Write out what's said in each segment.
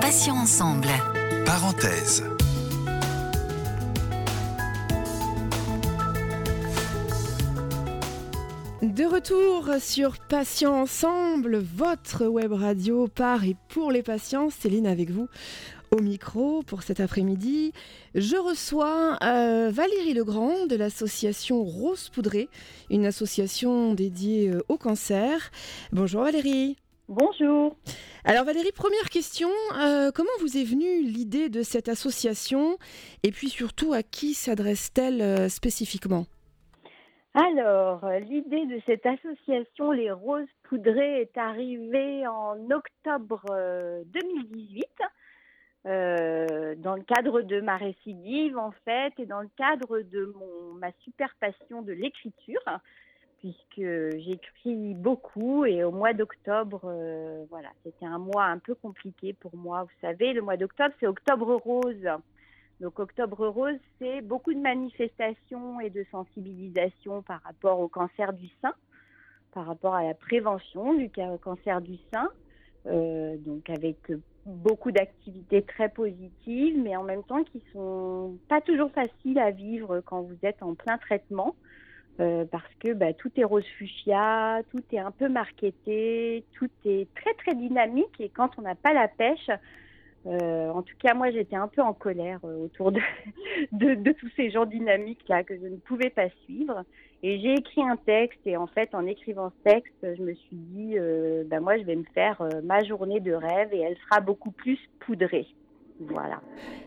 Passions ensemble. Parenthèse. De retour sur Patients Ensemble, votre web radio par et pour les patients. Céline avec vous au micro pour cet après-midi. Je reçois euh, Valérie Legrand de l'association Rose Poudrée, une association dédiée euh, au cancer. Bonjour Valérie. Bonjour. Alors Valérie, première question, euh, comment vous est venue l'idée de cette association et puis surtout à qui s'adresse-t-elle spécifiquement? Alors, l'idée de cette association Les Roses Poudrées est arrivée en octobre 2018 euh, dans le cadre de ma récidive en fait et dans le cadre de mon, ma super passion de l'écriture puisque j'écris beaucoup et au mois d'octobre, euh, voilà, c'était un mois un peu compliqué pour moi. Vous savez, le mois d'octobre, c'est Octobre Rose. Donc Octobre Rose, c'est beaucoup de manifestations et de sensibilisation par rapport au cancer du sein, par rapport à la prévention du cancer du sein, euh, donc avec beaucoup d'activités très positives, mais en même temps qui sont pas toujours faciles à vivre quand vous êtes en plein traitement, euh, parce que bah, tout est rose fuchsia, tout est un peu marketé, tout est très très dynamique, et quand on n'a pas la pêche, euh, en tout cas, moi, j'étais un peu en colère euh, autour de, de, de, tous ces gens dynamiques là que je ne pouvais pas suivre. Et j'ai écrit un texte et en fait, en écrivant ce texte, je me suis dit, euh, bah, moi, je vais me faire ma journée de rêve et elle sera beaucoup plus poudrée. Voilà.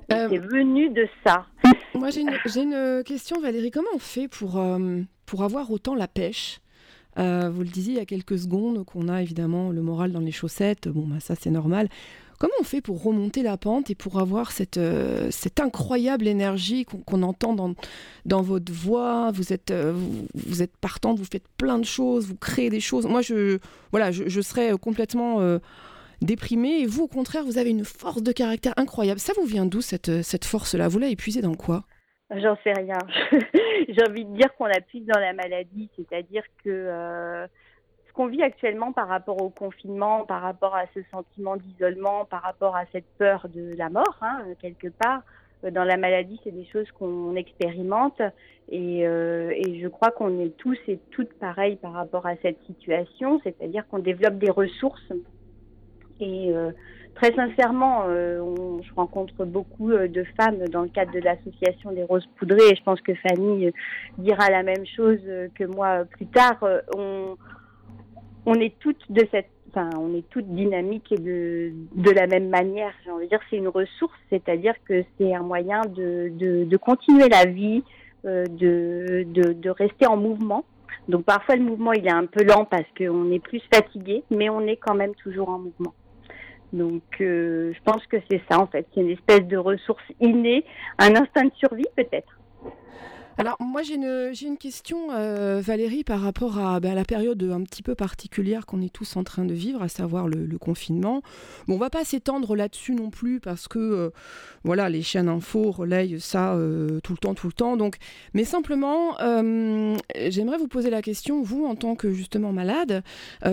C'est venu de ça. Moi, j'ai une, une, question, Valérie. Comment on fait pour, pour avoir autant la pêche Vous le disiez il y a quelques secondes qu'on a évidemment le moral dans les chaussettes. Bon, bah, ça, c'est normal. Comment on fait pour remonter la pente et pour avoir cette, euh, cette incroyable énergie qu'on entend dans, dans votre voix? Vous êtes, euh, vous, êtes partante, vous faites plein de choses, vous créez des choses. Moi, je, voilà, je, serais complètement euh, déprimée et vous, au contraire, vous avez une force de caractère incroyable. Ça vous vient d'où cette, cette force-là? Vous l'avez épuisée dans quoi? J'en sais rien. J'ai envie de dire qu'on la puise dans la maladie, c'est-à-dire que ce qu'on vit actuellement par rapport au confinement, par rapport à ce sentiment d'isolement, par rapport à cette peur de la mort, hein, quelque part, euh, dans la maladie, c'est des choses qu'on expérimente et, euh, et, je crois qu'on est tous et toutes pareils par rapport à cette situation, c'est-à-dire qu'on développe des ressources et euh, très sincèrement, euh, je rencontre beaucoup euh, de femmes dans le cadre de l'association des roses poudrées et je pense que Fanny dira la même chose que moi plus tard. on, est toutes de cette enfin, on est toutes dynamiques et de, la même manière. J'ai envie de dire, c'est une ressource, c'est-à-dire que c'est un moyen de, de, de, continuer la vie, euh, de, de, de, rester en mouvement. Donc parfois le mouvement il est un peu lent parce qu'on est plus fatigué, mais on est quand même toujours en mouvement. Donc euh, je pense que c'est ça en fait, c'est une espèce de ressource innée, un instinct de survie peut-être. Alors moi j'ai une, une, question euh, Valérie par rapport à, bah, la période un petit peu particulière qu'on est tous en train de vivre, à savoir le, confinement. Bon on va pas s'étendre là-dessus non plus parce que euh, voilà les chaînes info relayent ça tout le temps tout le temps. Donc mais simplement j'aimerais vous poser la question vous en tant que justement malade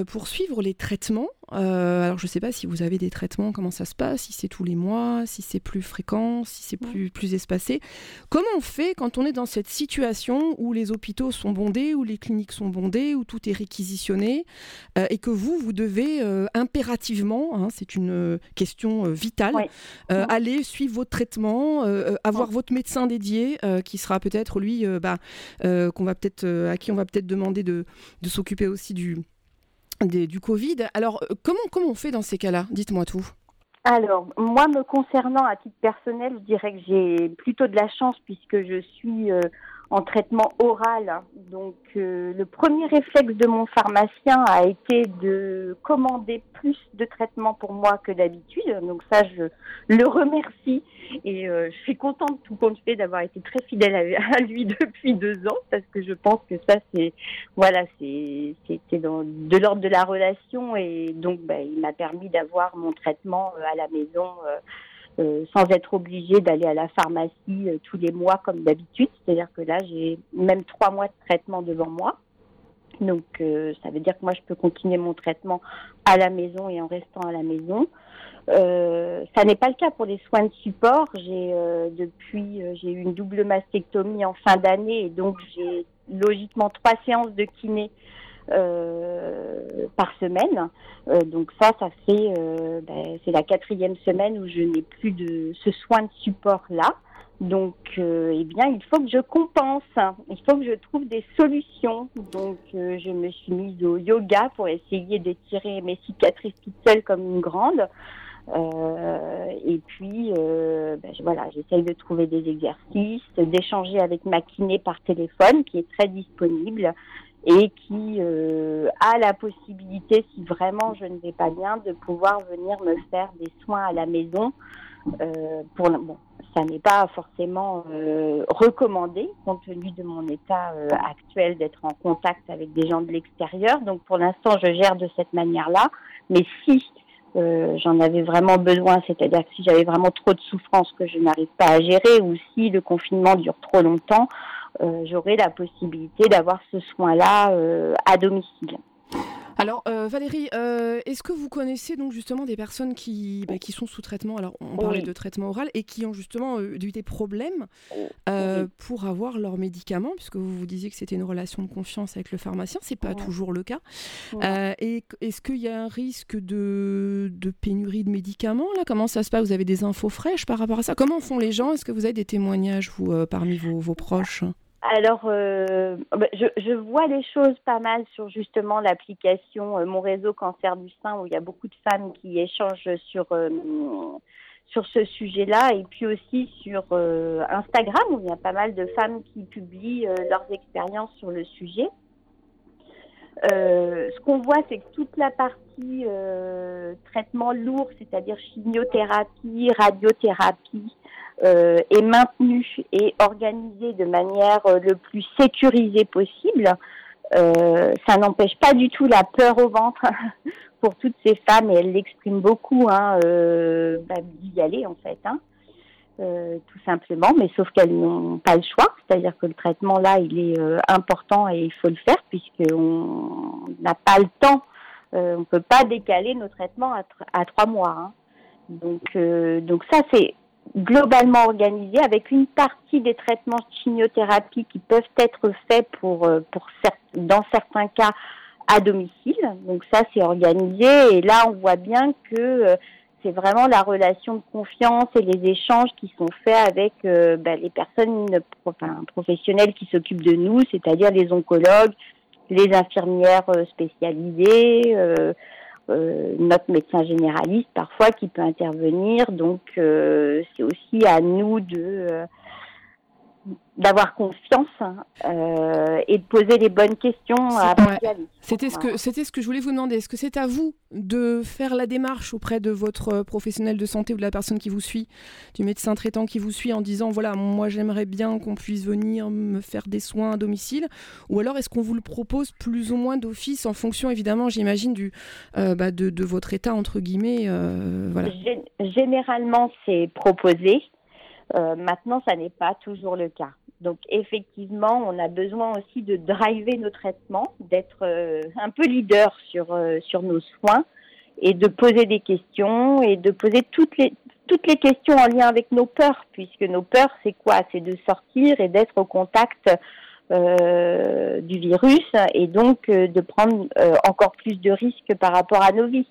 pour suivre les traitements euh, alors je ne sais pas si vous avez des traitements, comment ça se passe, si c'est tous les mois, si c'est plus fréquent, si c'est plus, plus espacé. Comment on fait quand on est dans cette situation où les hôpitaux sont bondés, où les cliniques sont bondées, où tout est réquisitionné, euh, et que vous, vous devez euh, impérativement, hein, c'est une question vitale, aller suivre votre traitement, avoir votre médecin dédié, qui sera peut-être lui, bah, qu'on va peut-être, à qui on va peut-être demander de, de s'occuper aussi du du Covid. Alors, euh, comment, comment on fait dans ces cas-là? Dites-moi tout. Alors, moi, me concernant à titre personnel, je dirais que j'ai plutôt de la chance puisque je suis euh, en traitement oral. Donc, euh, le premier réflexe de mon pharmacien a été de commander plus de traitements pour moi que d'habitude. Donc, ça, je le remercie et euh, je suis contente, tout compte fait, d'avoir été très fidèle à, lui depuis deux ans parce que je pense que ça, c'est voilà, c'était de l'ordre de la relation et donc, bah, il m'a permis d'avoir mon traitement euh, à la maison. Euh, sans être obligée d'aller à la pharmacie euh, tous les mois comme d'habitude. C'est-à-dire que là, j'ai même trois mois de traitement devant moi. Donc, ça veut dire que moi, je peux continuer mon traitement à la maison et en restant à la maison. Euh, ça n'est pas le cas pour les soins de support. J'ai euh, depuis euh, j'ai eu une double mastectomie en fin d'année et donc j'ai logiquement trois séances de kiné par semaine. donc ça, ça fait ben, c'est la quatrième semaine où je n'ai plus de ce soin de support là. Donc, eh bien, il faut que je compense. Il faut que je trouve des solutions. Donc, je me suis mise au yoga pour essayer d'étirer mes cicatrices toute seule comme une grande. Euh, et puis, euh, ben, voilà, j'essaye de trouver des exercices, d'échanger avec ma kiné par téléphone, qui est très disponible et qui euh, a la possibilité, si vraiment je ne vais pas bien, de pouvoir venir me faire des soins à la maison. Euh, pour bon, ça n'est pas forcément euh, recommandé compte tenu de mon état euh, actuel d'être en contact avec des gens de l'extérieur. Donc pour l'instant, je gère de cette manière-là. Mais si euh, j'en avais vraiment besoin, c'est-à-dire si j'avais vraiment trop de souffrance que je n'arrive pas à gérer ou si le confinement dure trop longtemps, euh, j'aurais la possibilité d'avoir ce soin-là euh, à domicile. Alors euh, Valérie, euh, est-ce que vous connaissez donc justement des personnes qui, bah, qui sont sous traitement? Alors on parlait de traitement oral et qui ont justement eu des problèmes pour avoir leurs médicaments, puisque vous vous disiez que c'était une relation de confiance avec le pharmacien, c'est pas toujours le cas. et est-ce qu'il y a un risque de, de, pénurie de médicaments là? Comment ça se passe? Vous avez des infos fraîches par rapport à ça? Comment font les gens? Est-ce que vous avez des témoignages vous parmi vos, vos proches? Alors, euh, bah, je, je, vois les choses pas mal sur justement l'application euh, Mon réseau cancer du sein, où il y a beaucoup de femmes qui échangent sur euh, sur ce sujet-là, et puis aussi sur Instagram, où il y a pas mal de femmes qui publient leurs expériences sur le sujet. ce qu'on voit, c'est que toute la partie traitement lourd, c'est-à-dire chimiothérapie, radiothérapie, euh, est maintenu et organisé de manière euh, le plus sécurisée possible, euh, ça n'empêche pas du tout la peur au ventre pour toutes ces femmes et elles l'expriment beaucoup hein, euh, bah, d'y aller en fait. Hein. Euh, tout simplement, mais sauf qu'elles n'ont pas le choix, c'est-à-dire que le traitement là, il est euh, important et il faut le faire puisqu'on n'a pas le temps, on ne peut pas décaler nos traitements à, à trois mois. Hein. Donc, donc ça c'est globalement organisé avec une partie des traitements de chimiothérapie qui peuvent être faits pour, euh, pour dans certains cas à domicile. Donc ça, c'est organisé et là, on voit bien que euh, c'est vraiment la relation de confiance et les échanges qui sont faits avec euh, ben, les personnes enfin, professionnelles qui s'occupent de nous, c'est-à-dire les oncologues, les infirmières spécialisées, euh, notre médecin généraliste parfois qui peut intervenir. Donc euh, c'est aussi à nous de euh, d'avoir confiance euh, et de poser les bonnes questions à C'était ce que c'était ce que je voulais vous demander. Est-ce que c'est à vous de faire la démarche auprès de votre professionnel de santé ou de la personne qui vous suit, du médecin traitant qui vous suit en disant voilà moi j'aimerais bien qu'on puisse venir me faire des soins à domicile, ou alors est-ce qu'on vous le propose plus ou moins d'office en fonction évidemment j'imagine du euh, bah, de, de, votre état entre guillemets euh, voilà. Généralement c'est proposé. Euh, maintenant, ça n'est pas toujours le cas. Donc effectivement, on a besoin aussi de driver nos traitements, d'être euh, un peu leader sur euh, sur nos soins et de poser des questions et de poser toutes les toutes les questions en lien avec nos peurs, puisque nos peurs, c'est quoi? C'est de sortir et d'être au contact euh, du virus et donc de prendre encore plus de risques par rapport à nos vies.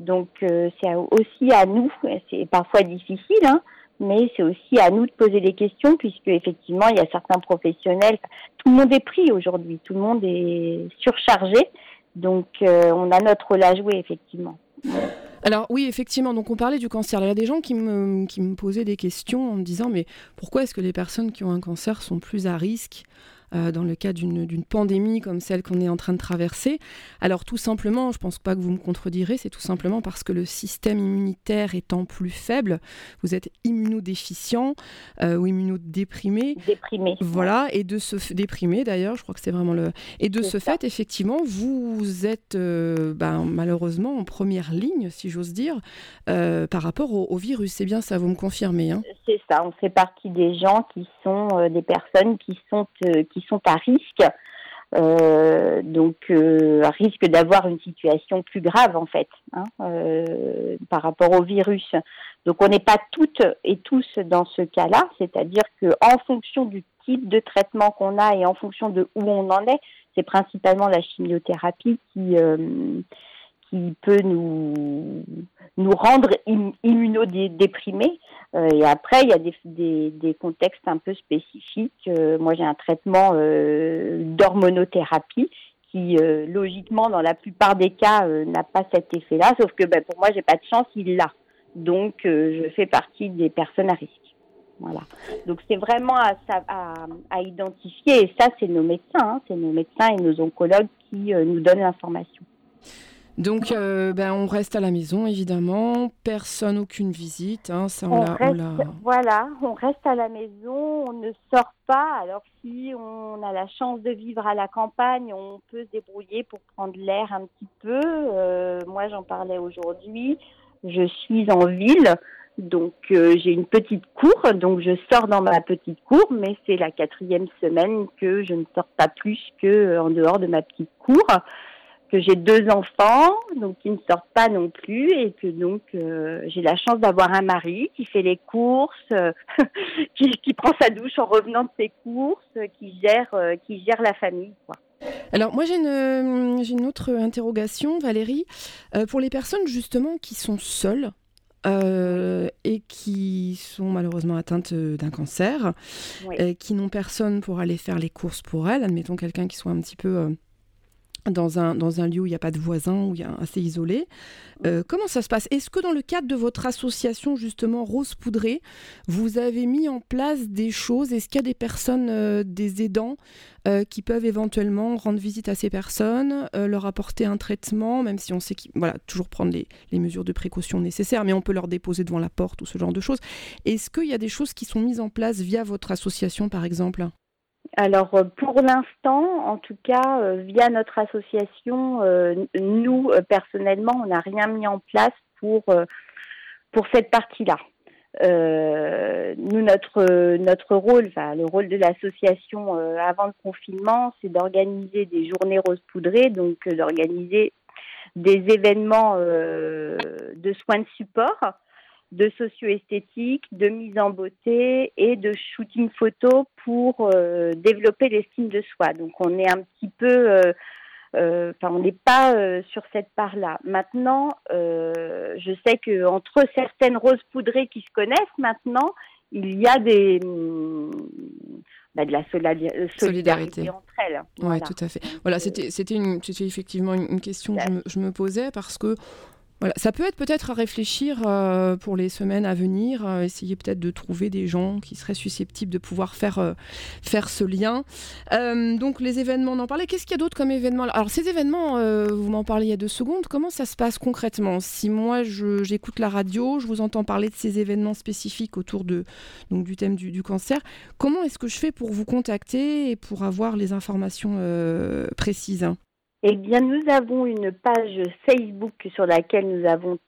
Donc c'est aussi à nous, c'est parfois difficile, hein, mais c'est aussi à nous de poser des questions puisque effectivement il y a certains professionnels, tout le monde est pris aujourd'hui, tout le monde est surchargé, donc euh, on a notre rôle à jouer effectivement. Alors oui, effectivement, donc on parlait du cancer. Il y a des gens qui me, qui me posaient des questions en me disant mais pourquoi est-ce que les personnes qui ont un cancer sont plus à risque euh, dans le cas d'une pandémie comme celle qu'on est en train de traverser. Alors tout simplement, je ne pense pas que vous me contredirez, c'est tout simplement parce que le système immunitaire étant plus faible, vous êtes immunodéficient euh, ou immunodéprimé. Déprimé. Voilà, et de ce déprimé d'ailleurs, je crois que c'est vraiment le. Et de ce fait, effectivement, vous êtes euh, ben, malheureusement en première ligne, si j'ose dire, par rapport au, virus. C'est bien ça, vous me confirmez hein? C'est ça, on fait partie des gens qui sont des personnes qui sont qui sont à risque donc risque d'avoir une situation plus grave en fait hein, par rapport au virus. Donc on n'est pas toutes et tous dans ce cas-là, c'est-à-dire que en fonction du type de traitement qu'on a et en fonction de où on en est, c'est principalement la chimiothérapie qui qui peut nous nous rendre immunodéprimés. Euh, et après, il y a des, des, contextes un peu spécifiques. Euh, moi, j'ai un traitement euh, d'hormonothérapie qui, logiquement, dans la plupart des cas, n'a pas cet effet-là. Sauf que ben, pour moi, j'ai pas de chance, il l'a. Donc, je fais partie des personnes à risque. Voilà. Donc c'est vraiment à, à, à, identifier et ça c'est nos médecins, hein. c'est nos médecins et nos oncologues qui nous donnent l'information. Donc, euh, ben, on reste à la maison, évidemment. Personne, aucune visite. Hein, ça, on, reste, voilà, on reste à la maison, on ne sort pas. Alors, si on a la chance de vivre à la campagne, on peut se débrouiller pour prendre l'air un petit peu. Euh, moi, j'en parlais aujourd'hui. Je suis en ville. Donc euh, j'ai une petite cour, donc je sors dans ma petite cour, mais c'est la quatrième semaine que je ne sors pas plus que en dehors de ma petite cour que j'ai deux enfants, donc qui ne sortent pas non plus, et que donc euh, j'ai la chance d'avoir un mari qui fait les courses, euh, qui, qui, prend sa douche en revenant de ses courses, qui gère, euh, qui gère la famille, quoi. Alors moi j'ai une, une autre interrogation, Valérie. pour les personnes justement qui sont seules, euh, et qui sont malheureusement atteintes d'un cancer, oui. qui n'ont personne pour aller faire les courses pour elles, admettons quelqu'un qui soit un petit peu dans un, dans un lieu où il n'y a pas de voisins, où il y a assez isolé. Euh, comment ça se passe? Est-ce que dans le cadre de votre association, justement, Rose Poudrée, vous avez mis en place des choses? Est-ce qu'il y a des personnes, euh, des aidants, euh, qui peuvent éventuellement rendre visite à ces personnes, leur apporter un traitement, même si on sait qu'il voilà, toujours prendre les, les, mesures de précaution nécessaires, mais on peut leur déposer devant la porte ou ce genre de choses? Est-ce qu'il y a des choses qui sont mises en place via votre association, par exemple? Alors euh, pour l'instant, en tout cas, euh, via notre association, euh, nous personnellement, on n'a rien mis en place pour pour cette partie-là. nous, notre notre rôle, le rôle de l'association avant le confinement, c'est d'organiser des journées rose poudrées, donc d'organiser des événements de soins de support de socio-esthétique, de mise en beauté et de shooting photo pour euh, développer l'estime de soi. Donc on est un petit peu, euh, euh, enfin on n'est pas sur cette part-là. Maintenant, je sais que entre certaines roses poudrées qui se connaissent maintenant, il y a des bah, de la solidarité, solidarité, entre elles. Oui, voilà. tout à fait. Voilà, c'était c'était effectivement une, question que je me, je me posais parce que ça peut être peut-être à réfléchir euh, pour les semaines à venir, euh, essayer peut-être de trouver des gens qui seraient susceptibles de pouvoir faire, euh, faire ce lien. Euh, donc les événements, on en parlait. Qu'est-ce qu'il y a d'autre comme événements Alors ces événements, vous m'en parliez il y a deux secondes, comment ça se passe concrètement? Si moi j'écoute la radio, je vous entends parler de ces événements spécifiques autour de, donc, du thème du, du cancer, comment est-ce que je fais pour vous contacter et pour avoir les informations précises? Eh bien, nous avons une page Facebook sur laquelle nous avons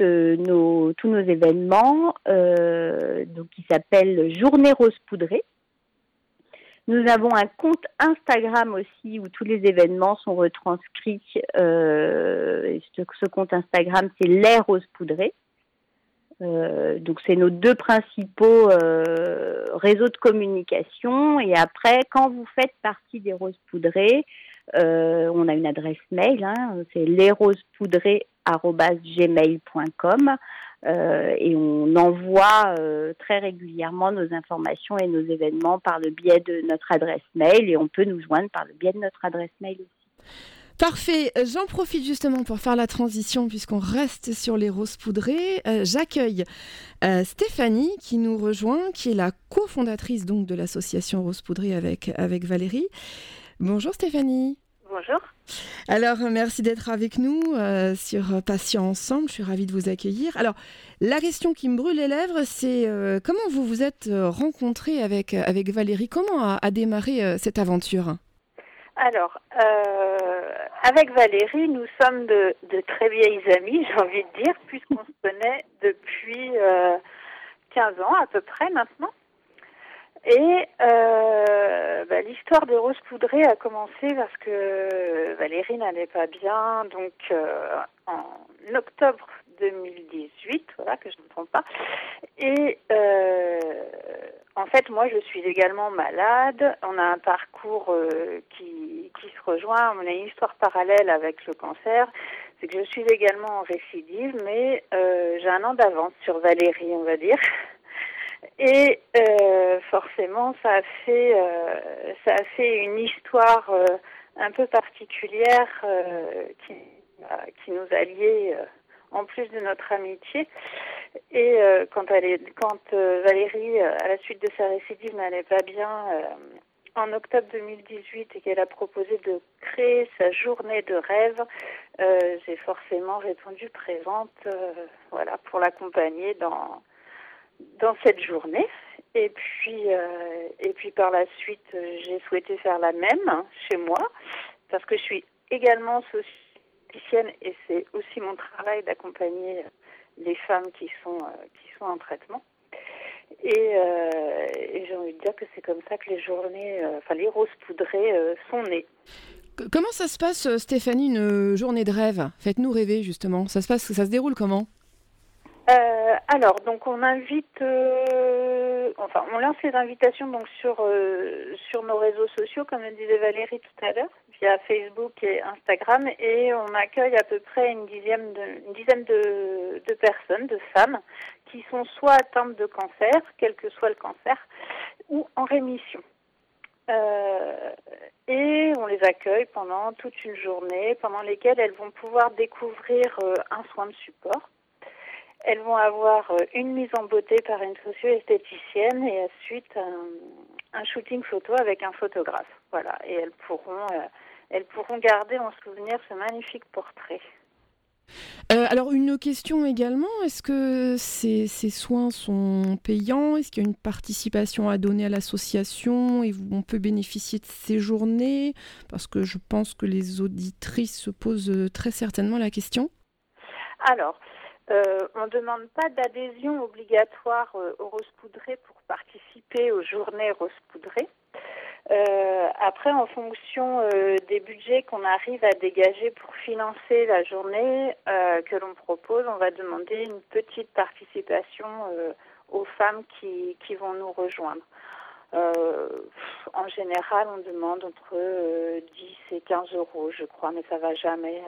nos, tous nos événements, euh, donc qui s'appelle Journée Rose Poudrée. Nous avons un compte Instagram aussi où tous les événements sont retranscrits. Euh, ce, compte Instagram, c'est l'air rose poudrée. Euh, donc c'est nos deux principaux euh, réseaux de communication. Et après, quand vous faites partie des roses poudrées, euh, on a une adresse mail, hein, c'est lesrosepoudrées.gmail.com euh, et on envoie euh, très régulièrement nos informations et nos événements par le biais de notre adresse mail et on peut nous joindre par le biais de notre adresse mail aussi. Parfait, j'en profite justement pour faire la transition puisqu'on reste sur les roses poudrées. J'accueille Stéphanie qui nous rejoint, qui est la cofondatrice donc de l'association Rose Poudrée avec, avec Valérie. Bonjour Stéphanie. Bonjour. Alors, merci d'être avec nous euh, sur Patients Ensemble. Je suis ravie de vous accueillir. Alors, la question qui me brûle les lèvres, c'est euh, comment vous vous êtes euh, rencontrée avec, avec Valérie? Comment a, a démarré euh, cette aventure? Alors, avec Valérie, nous sommes de, de très vieilles amies, j'ai envie de dire, puisqu'on se connaît depuis 15 ans à peu près maintenant. Et euh, bah, l'histoire des roses poudrées a commencé parce que Valérie n'allait pas bien, donc euh, en octobre 2018, voilà que je ne trompe pas. Et euh, en fait, moi, je suis également malade. On a un parcours euh, qui, qui se rejoint. On a une histoire parallèle avec le cancer. C'est que je suis également en récidive, mais euh, j'ai un an d'avance sur Valérie, on va dire. Et euh, forcément, ça a fait, euh, ça a fait une histoire euh, un peu particulière qui, qui nous a liés en plus de notre amitié. Et quand, elle est, quand Valérie, à la suite de sa récidive, n'allait pas bien en octobre 2018 et qu'elle a proposé de créer sa journée de rêve, j'ai forcément répondu présente, voilà, pour l'accompagner dans dans cette journée. Et puis euh, et puis par la suite, j'ai souhaité faire la même hein, chez moi parce que je suis également sociéticienne et c'est aussi mon travail d'accompagner les femmes qui sont qui sont en traitement. Euh, et, j'ai envie de dire que c'est comme ça que les journées, euh, enfin les roses poudrées euh, sont nées. Comment ça se passe, Stéphanie, une journée de rêve? Faites-nous rêver justement. Ça se passe, ça se déroule comment? Alors, donc on invite, enfin on lance les invitations donc sur sur nos réseaux sociaux, comme le disait Valérie tout à l'heure, via Facebook et Instagram, et on accueille à peu près une dizaine de, une dizaine de, de personnes, de femmes, qui sont soit atteintes de cancer, quel que soit le cancer, ou en rémission. Euh, et on les accueille pendant toute une journée, pendant lesquelles elles vont pouvoir découvrir euh, un soin de support. Elles vont avoir euh, une mise en beauté par une socio-esthéticienne et ensuite un, un, shooting photo avec un photographe. Voilà, et elles pourront, elles pourront garder en souvenir ce magnifique portrait. Euh, alors une question également, est-ce que ces, soins sont payants? Est-ce qu'il y a une participation à donner à l'association et on peut bénéficier de ces journées? Parce que je pense que les auditrices se posent euh, très certainement la question. Alors, euh, on ne demande pas d'adhésion obligatoire aux Rose Poudrées pour participer aux journées Rose Poudrées. Euh, après, en fonction euh, des budgets qu'on arrive à dégager pour financer la journée euh, que l'on propose, on va demander une petite participation euh, aux femmes qui, vont nous rejoindre. En général, on demande entre 10 et 15 euros, je crois, mais ça va jamais,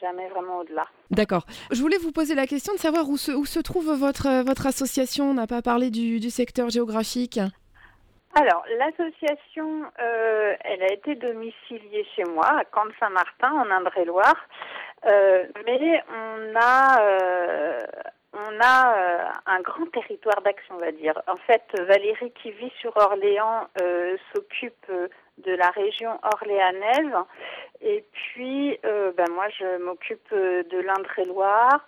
jamais vraiment au-delà. D'accord. Je voulais vous poser la question de savoir où se, où se trouve votre, votre association. On n'a pas parlé du, du secteur géographique. Alors, l'association, euh, elle a été domiciliée chez moi, à Camp-Saint-Martin, en Indre-et-Loire. Euh, mais on a, euh, on a euh, un grand territoire d'action, on va dire. En fait, Valérie, qui vit sur Orléans, euh, s'occupe de la région orléanaise. Et puis, ben moi, je m'occupe de l'Indre-et-Loire.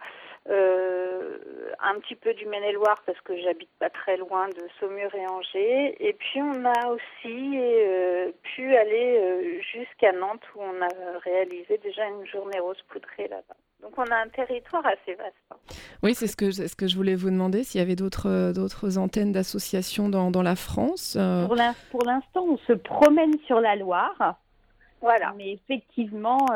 Euh, un petit peu du Maine-et-Loire parce que j'habite pas très loin de Saumur et Angers. Et puis on a aussi euh, pu aller euh, jusqu'à Nantes où on a réalisé déjà une journée rose poudrée là-bas. Donc on a un territoire assez vaste. Hein. Oui, c'est ce que, ce que je voulais vous demander, s'il y avait d'autres, d'autres antennes d'associations dans, dans la France. Pour l'instant, on se promène sur la Loire. Voilà. Mais effectivement,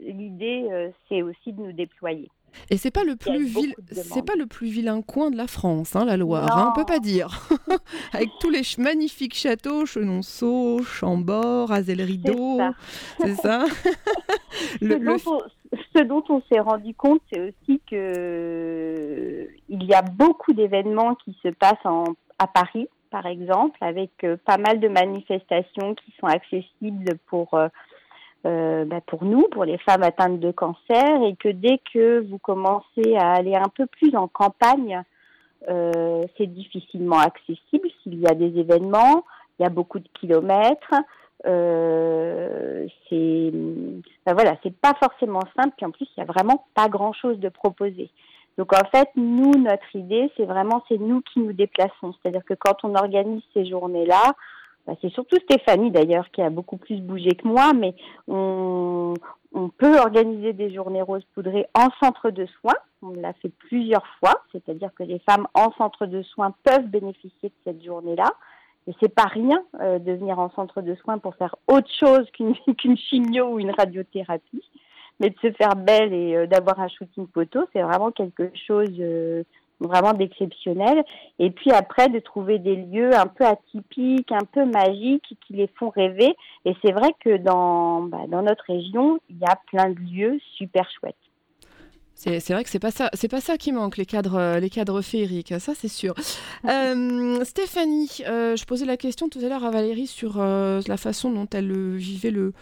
l'idée, c'est aussi de nous déployer. Et c'est pas le plus vil... c'est pas le plus vilain coin de la France, hein, la Loire. Hein, on peut pas dire. Avec tous les magnifiques châteaux, Chenonceau, Chambord, Azel-Rideau, c'est ça. le, ce, dont on, s'est rendu compte, c'est aussi que il y a beaucoup d'événements qui se passent en, à Paris, par exemple, avec euh, pas mal de manifestations qui sont accessibles pour euh, euh, bah pour nous, pour les femmes atteintes de cancer, et que dès que vous commencez à aller un peu plus en campagne, euh, c'est difficilement accessible. S'il y a des événements, il y a beaucoup de kilomètres. Euh, c'est ben voilà, c'est pas forcément simple. Puis en plus, il y a vraiment pas grand chose de proposé. Donc en fait, nous, notre idée, c'est vraiment c'est nous qui nous déplaçons. C'est-à-dire que quand on organise ces journées-là, bah, c'est surtout Stéphanie d'ailleurs qui a beaucoup plus bougé que moi, mais on, on peut organiser des journées roses poudrées en centre de soins. On l'a fait plusieurs fois, c'est-à-dire que les femmes en centre de soins peuvent bénéficier de cette journée-là. Et c'est pas rien euh, de venir en centre de soins pour faire autre chose qu'une qu'une chimio ou une radiothérapie, mais de se faire belle et euh, d'avoir un shooting photo, c'est vraiment quelque chose euh, vraiment d'exceptionnel. Et puis après, de trouver des lieux un peu atypiques, un peu magiques, qui les font rêver. Et c'est vrai que dans, bah, dans notre région, il y a plein de lieux super chouettes. C'est vrai que c'est pas ça, c'est pas ça qui manque les cadres, euh, les cadres féeriques, ça c'est sûr. Euh, Stéphanie, euh, je posais la question tout à l'heure à Valérie sur la façon dont elle vivait le,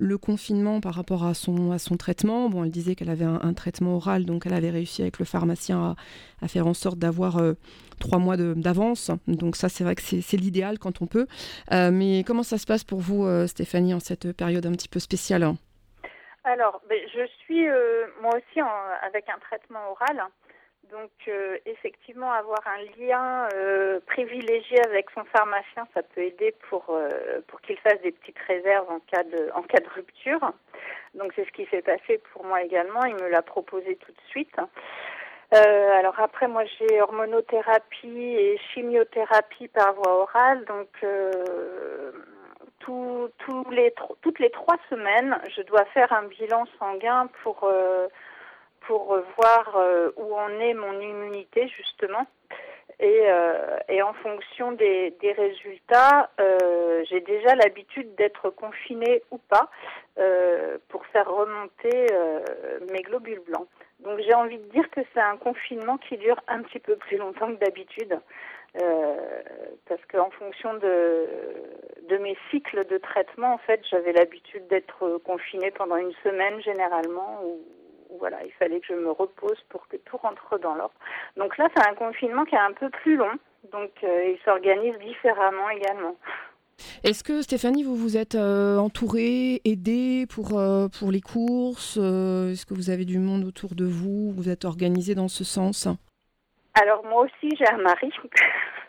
le confinement par rapport à son, à son traitement. Bon, elle disait qu'elle avait un, traitement oral, donc elle avait réussi avec le pharmacien à, faire en sorte d'avoir trois mois d'avance. Donc ça, c'est vrai que c'est l'idéal quand on peut. mais comment ça se passe pour vous, Stéphanie, en cette période un petit peu spéciale? Alors, ben, je suis euh, moi aussi avec un traitement oral. Donc, euh, effectivement, avoir un lien euh, privilégié avec son pharmacien, ça peut aider pour, pour qu'il fasse des petites réserves en cas de, en cas de rupture. Donc, c'est ce qui s'est passé pour moi également. Il me l'a proposé tout de suite. alors après, moi, j'ai hormonothérapie et chimiothérapie par voie orale. Donc, les, toutes les trois semaines, je dois faire un bilan sanguin pour, euh, pour voir euh, où en est mon immunité, justement. Et, euh, et en fonction des, résultats, j'ai déjà l'habitude d'être confinée ou pas pour faire remonter mes globules blancs. Donc j'ai envie de dire que c'est un confinement qui dure un petit peu plus longtemps que d'habitude. Euh, parce qu'en fonction de, de mes cycles de traitement, en fait, j'avais l'habitude d'être confinée pendant une semaine généralement, où, voilà, il fallait que je me repose pour que tout rentre dans l'ordre. Donc là, c'est un confinement qui est un peu plus long, donc euh, il s'organise différemment également. Est-ce que Stéphanie, vous vous êtes euh, entourée, aidée pour, pour les courses Est-ce que vous avez du monde autour de vous Vous êtes organisée dans ce sens? Alors moi aussi j'ai un mari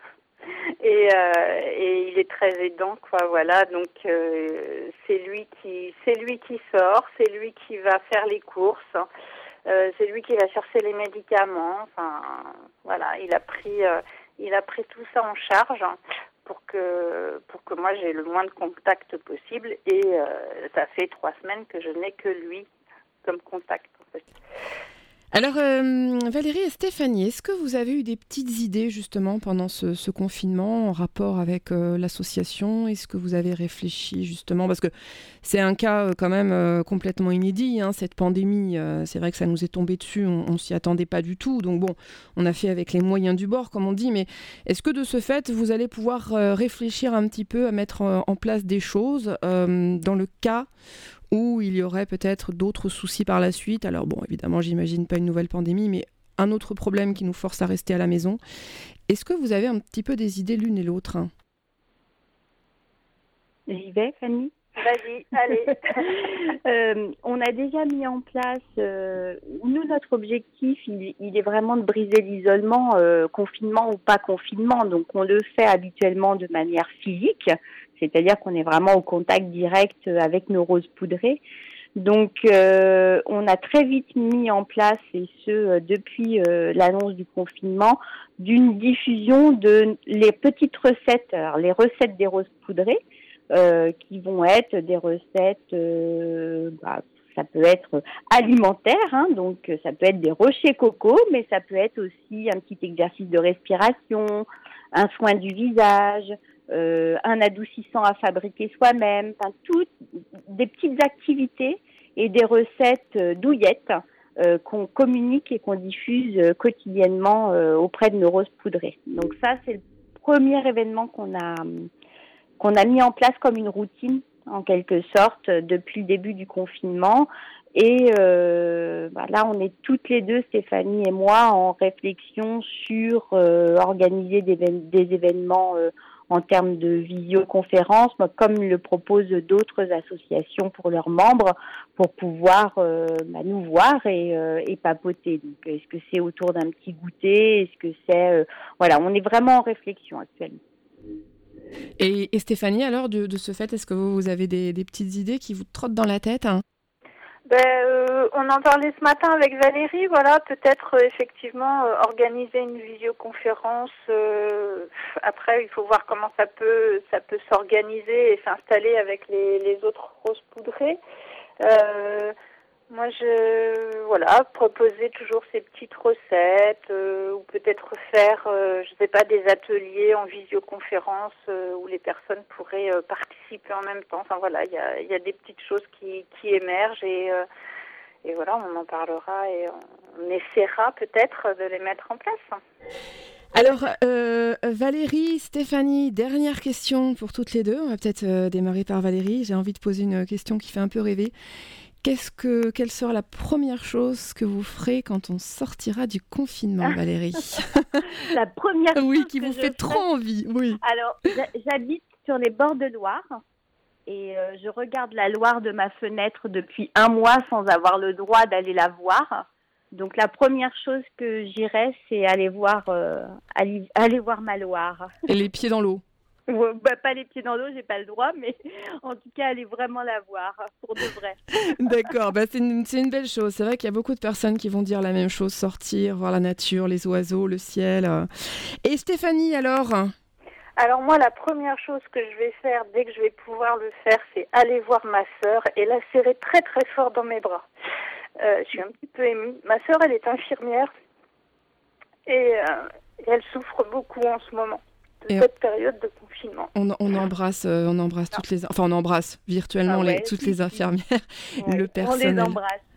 et, euh, et il est très aidant quoi voilà. Donc euh, c'est lui qui c'est lui qui sort c'est lui qui va faire les courses euh, c'est lui qui va chercher les médicaments enfin voilà. Il a pris il a pris tout ça en charge pour que pour que moi j'ai le moins de contact possible. Et ça fait trois semaines que je n'ai que lui comme contact en fait. Alors, euh, Valérie et Stéphanie, est-ce que vous avez eu des petites idées justement pendant ce, confinement en rapport avec euh, l'association? Est-ce que vous avez réfléchi justement? Parce que c'est un cas euh, quand même complètement inédit, hein, cette pandémie. c'est vrai que ça nous est tombé dessus, on, ne s'y attendait pas du tout. Donc bon, on a fait avec les moyens du bord, comme on dit. Mais est-ce que de ce fait, vous allez pouvoir réfléchir un petit peu à mettre en place des choses dans le cas où il y aurait peut-être d'autres soucis par la suite. Alors bon, évidemment, j'imagine pas une nouvelle pandémie, mais un autre problème qui nous force à rester à la maison. Est-ce que vous avez un petit peu des idées l'une et l'autre J'y vais, Fanny? Vas-y, allez. Euh, on a déjà mis en place, euh, nous, notre objectif, il, est vraiment de briser l'isolement, euh, confinement ou pas confinement. Donc, on le fait habituellement de manière physique, c'est-à-dire qu'on est vraiment au contact direct avec nos roses poudrées. Donc, on a très vite mis en place, et ce depuis l'annonce du confinement, d'une diffusion de les petites recettes, alors les recettes des roses poudrées, euh, qui vont être des recettes, euh, bah, ça peut être alimentaire, hein, donc ça peut être des rochers coco, mais ça peut être aussi un petit exercice de respiration, un soin du visage, euh, un adoucissant à fabriquer soi-même, enfin toutes des petites activités et des recettes douillettes qu'on communique et qu'on diffuse quotidiennement auprès de nos roses poudrées. Donc ça, c'est le premier événement qu'on a a mis en place comme une routine en quelque sorte depuis le début du confinement. Et euh, bah là, on est toutes les deux, Stéphanie et moi, en réflexion sur euh, organiser des, événements euh, en termes de visioconférence, comme le proposent d'autres associations pour leurs membres, pour pouvoir euh, bah, nous voir et, euh, et papoter. Donc, est-ce que c'est autour d'un petit goûter? Est-ce que c'est voilà, on est vraiment en réflexion actuellement. Et, Stéphanie, alors, de, ce fait, est-ce que vous, avez des, petites idées qui vous trottent dans la tête? Ben, euh, on en parlait ce matin avec Valérie, voilà, peut-être euh, effectivement euh, organiser une visioconférence. après, il faut voir comment ça peut ça peut s'organiser et s'installer avec les, les autres roses poudrées. Moi, je voilà, proposer toujours ces petites recettes euh, ou peut-être faire, euh, je sais pas, des ateliers en visioconférence euh, où les personnes pourraient participer en même temps. Enfin voilà, il y a, des petites choses qui, qui émergent et, et voilà, on en parlera et on essaiera peut-être de les mettre en place. Alors, Valérie, Stéphanie, dernière question pour toutes les deux. On va peut-être démarrer par Valérie. J'ai envie de poser une question qui fait un peu rêver. Qu'est-ce que, quelle sera la première chose que vous ferez quand on sortira du confinement, Valérie La première chose Oui, qui vous fait trop envie, oui. Alors, j'habite sur les bords de Loire et euh, je regarde la Loire de ma fenêtre depuis un mois sans avoir le droit d'aller la voir. Donc la première chose que j'irai, c'est aller voir, euh, aller, aller voir ma Loire. Et les pieds dans l'eau bah, pas les pieds dans l'eau, j'ai pas le droit, mais en tout cas, allez vraiment la voir pour de vrai. D'accord, bah, c'est une, une, belle chose. C'est vrai qu'il y a beaucoup de personnes qui vont dire la même chose sortir, voir la nature, les oiseaux, le ciel. Et Stéphanie, alors? Alors moi, la première chose que je vais faire dès que je vais pouvoir le faire, c'est aller voir ma sœur et la serrer très très fort dans mes bras. Euh, je suis un petit peu émue. Ma sœur, elle est infirmière et euh, elle souffre beaucoup en ce moment cette période de confinement. On, embrasse, euh, on embrasse toutes les, enfin on embrasse virtuellement ah les, toutes les infirmières, le personnel.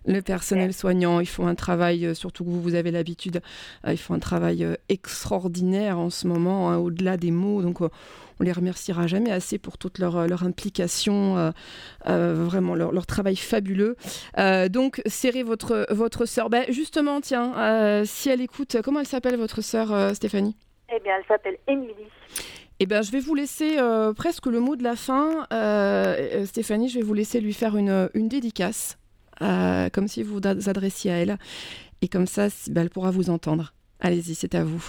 le personnel soignant, ils font un travail, euh, surtout que vous, vous avez l'habitude, euh, ils font un travail extraordinaire en ce moment, hein, au-delà des mots. Donc, on les remerciera jamais assez pour toute leur, leur implication, vraiment leur, travail fabuleux. donc, serrez votre, votre sœur. Ben, justement, tiens, si elle écoute, comment elle s'appelle votre sœur, Stéphanie? Eh bien, elle s'appelle Émilie. Eh bien, je vais vous laisser euh, presque le mot de la fin. Euh, euh, Stéphanie, je vais vous laisser lui faire une, une dédicace, comme si vous vous adressiez à elle. Et comme ça, ben, elle pourra vous entendre. Allez-y, c'est à vous.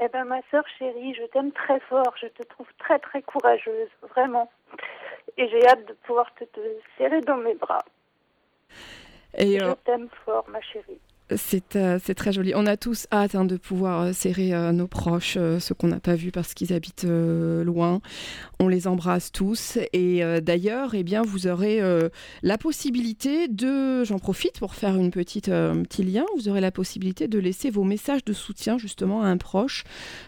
Eh bien, ma soeur chérie, je t'aime très fort. Je te trouve très, très courageuse, vraiment. Et j'ai hâte de pouvoir te, te, serrer dans mes bras. Et je t'aime fort, ma chérie. Euh, c'est très joli. On a tous hâte hein, de pouvoir euh, serrer euh, nos proches, ceux qu'on n'a pas vus parce qu'ils habitent loin. On les embrasse tous. Et d'ailleurs, eh bien, vous aurez la possibilité de, j'en profite pour faire une petite petit lien, vous aurez la possibilité de laisser vos messages de soutien justement à un proche,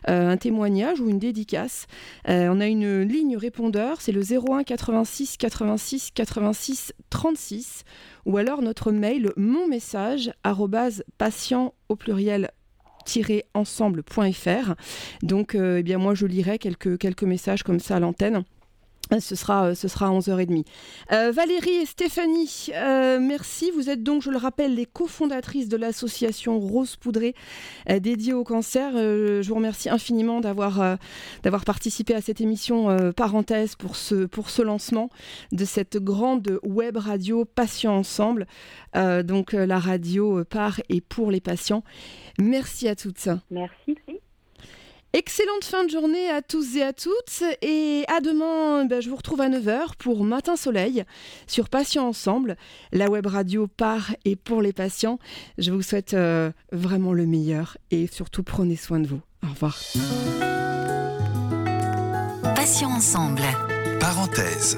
un témoignage ou une dédicace. on a une ligne répondeur, c'est le 01 86 86 86 36 ou alors notre mail mon message patient au pluriel ensemble.fr. Donc, euh, eh bien, moi, je lirai quelques, quelques messages comme ça à l'antenne. Ce sera, ce sera à 11h30. Euh, Valérie et Stéphanie, euh, merci. Vous êtes donc, je le rappelle, les cofondatrices de l'association Rose Poudrée dédiée au cancer. je vous remercie infiniment d'avoir d'avoir participé à cette émission parenthèse pour ce, pour ce lancement de cette grande web radio Patients Ensemble. donc la radio par et pour les patients. Merci à toutes. Merci. Excellente fin de journée à tous et à toutes. Et à demain, ben, je vous retrouve à 9h pour Matin Soleil sur Patients Ensemble, la web radio par et pour les patients. Je vous souhaite euh, vraiment le meilleur et surtout prenez soin de vous. Au revoir. Patients Ensemble. Parenthèse.